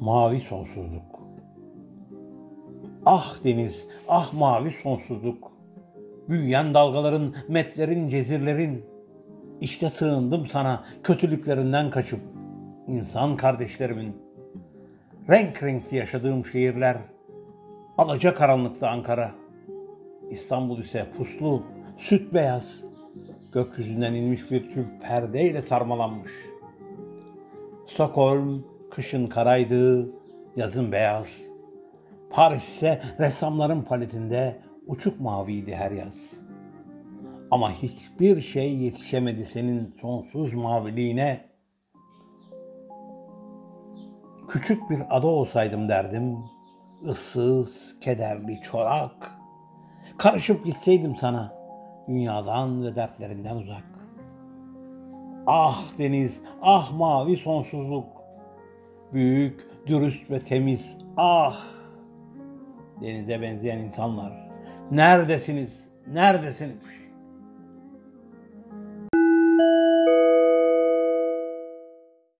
mavi sonsuzluk. Ah deniz, ah mavi sonsuzluk. Büyüyen dalgaların, metlerin, cezirlerin. İşte sığındım sana kötülüklerinden kaçıp. insan kardeşlerimin. Renk renkli yaşadığım şehirler. Alaca karanlıkta Ankara. İstanbul ise puslu, süt beyaz. Gökyüzünden inmiş bir tül perdeyle sarmalanmış. Stockholm kışın karaydı, yazın beyaz. Paris ise ressamların paletinde uçuk maviydi her yaz. Ama hiçbir şey yetişemedi senin sonsuz maviliğine. Küçük bir ada olsaydım derdim. ıssız, kederli, çorak. Karışıp gitseydim sana dünyadan ve dertlerinden uzak. Ah deniz, ah mavi sonsuzluk. Büyük, dürüst ve temiz. Ah! Denize benzeyen insanlar. Neredesiniz? Neredesiniz?